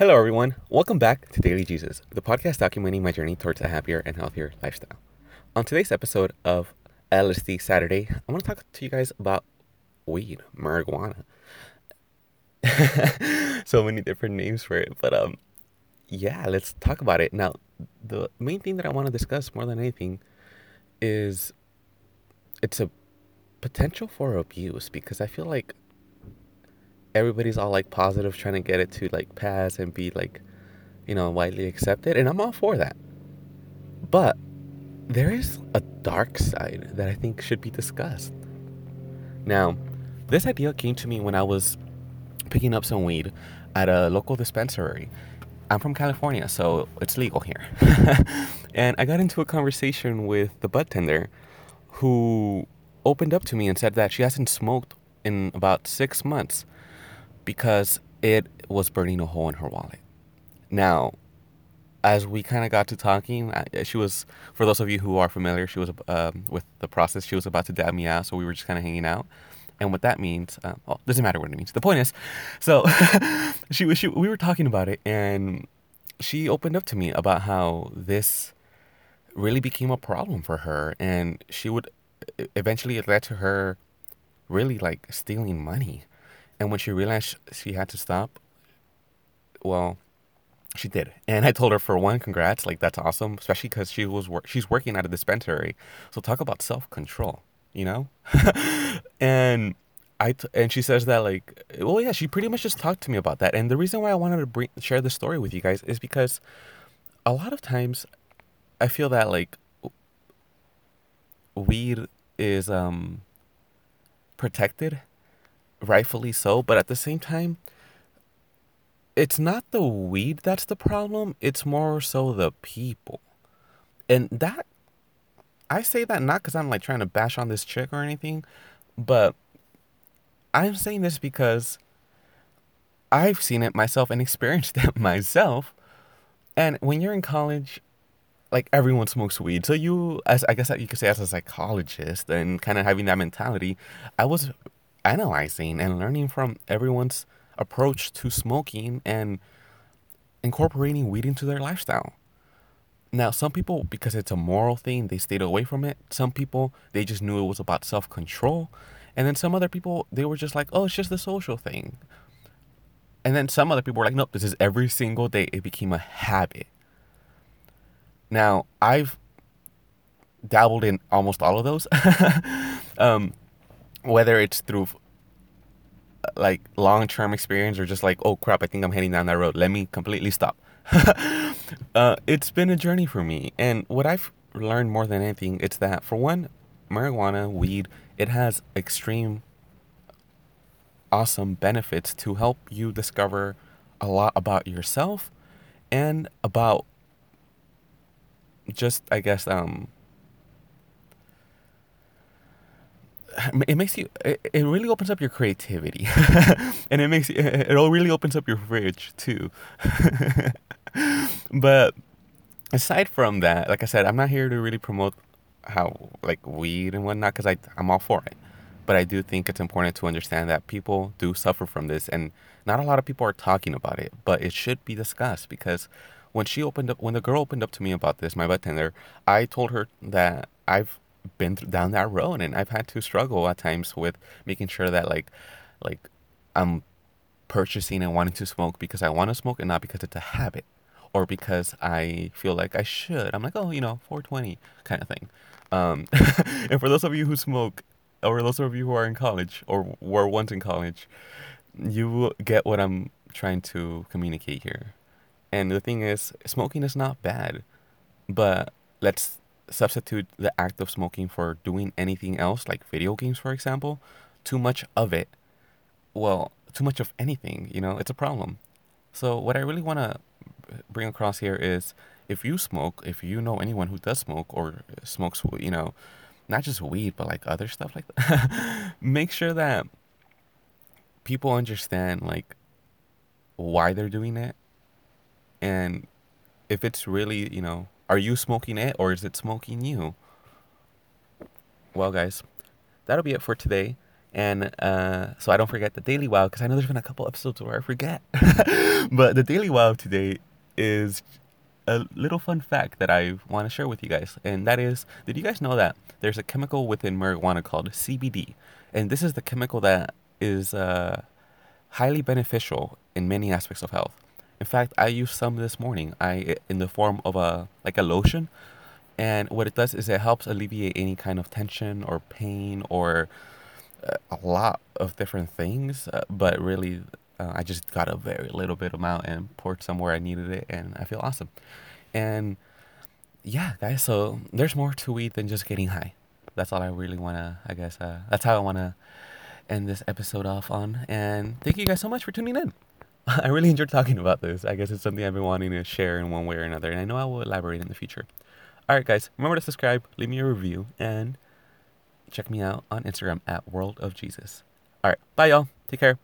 Hello, everyone. Welcome back to Daily Jesus, the podcast documenting my journey towards a happier and healthier lifestyle. On today's episode of LSD Saturday, I want to talk to you guys about weed, marijuana. so many different names for it, but um, yeah, let's talk about it. Now, the main thing that I want to discuss more than anything is it's a potential for abuse because I feel like everybody's all like positive trying to get it to like pass and be like you know widely accepted and i'm all for that. But there is a dark side that i think should be discussed. Now this idea came to me when i was picking up some weed at a local dispensary. I'm from california so it's legal here. And i got into a conversation with the bud tender who opened up to me and said that she hasn't smoked in about six months because it was burning a hole in her wallet. Now, as we kind of got to talking, she was, for those of you who are familiar, she was um, with the process, she was about to dab me out, so we were just kind of hanging out. And what that means, uh, well, doesn't matter what it means. The point is, so she, was, she, we were talking about it, and she opened up to me about how this really became a problem for her, and she would eventually it led to her really like stealing money and when she realized she had to stop, well, she did. And I told her for one, congrats, like that's awesome, especially because she was wor- she's working at a dispensary. So talk about self control, you know. and I t- and she says that like, well, yeah, she pretty much just talked to me about that. And the reason why I wanted to bring share this story with you guys is because a lot of times I feel that like weed is um protected rightfully so, but at the same time, it's not the weed that's the problem, it's more so the people. And that, I say that not because I'm like trying to bash on this chick or anything, but I'm saying this because I've seen it myself and experienced it myself. And when you're in college, like everyone smokes weed. So you, as I guess you could say as a psychologist and kind of having that mentality, I was analyzing and learning from everyone's approach to smoking and incorporating weed into their lifestyle. Now, some people, because it's a moral thing, they stayed away from it. Some people, they just knew it was about self control. And then some other people, they were just like, oh, it's just the social thing. And then some other people were like, nope, this is every single day. It became a habit. Now, I've dabbled in almost all of those. um, whether it's through like long term experience or just like, oh crap, I think I'm heading down that road. Let me completely stop. uh, it's been a journey for me. And what I've learned more than anything, it's that for one, marijuana, weed, it has extreme awesome benefits to help you discover a lot about yourself and about just I guess um it makes you it, it really opens up your creativity. And it makes you it all really opens up your fridge too. But aside from that like i said i'm not here to really promote how like weed and whatnot because i'm all for it. But i do think it's important to understand that people do suffer from this and not a lot of people are talking about it but it should be discussed because when she opened up when the girl opened up to me about this my bud tender i told her that i've been down that road and I've had to struggle at times with making sure that like like I'm purchasing and wanting to smoke because I want to smoke and not because it's a habit or because I feel like I should. I'm like, oh, you know, 420 kind of thing. Um, and for those of you who smoke, or those of you who are in college or were once in college, you get what I'm trying to communicate here. And the thing is, smoking is not bad, but let's substitute the act of smoking for doing anything else, like video games, for example, too much of it, well, too much of anything, you know, it's a problem. So, what I really want to bring across here is if you smoke, if you know anyone who does smoke or smokes, you know, not just weed, but like other stuff like that, make sure that people understand, like, why they're doing it. And if it's really, you know, are you smoking it or is it smoking you? Well, guys, that'll be it for today. And uh, so I don't forget the daily wow because I know there's been a couple episodes where I forget. but the daily wow today is a little fun fact that I want to share with you guys. And that is did you guys know that there's a chemical within marijuana called CBD? And this is the chemical that is uh, highly beneficial in many aspects of health. In fact, I used some this morning. I in the form of a like a lotion, and what it does is it helps alleviate any kind of tension or pain or uh, a lot of different things. Uh, but really, uh, I just got a very little bit amount and poured somewhere I needed it, and I feel awesome. And yeah, guys, so there's more to weed than just getting high. That's all I really wanna. I guess uh, that's how I wanna end this episode off on. And thank you guys so much for tuning in. I really enjoyed talking about this. I guess it's something I've been wanting to share in one way or another, and I know I will elaborate in the future. All right, guys, remember to subscribe, leave me a review, and check me out on Instagram at World of Jesus. All right, bye, y'all. Take care.